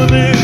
woman.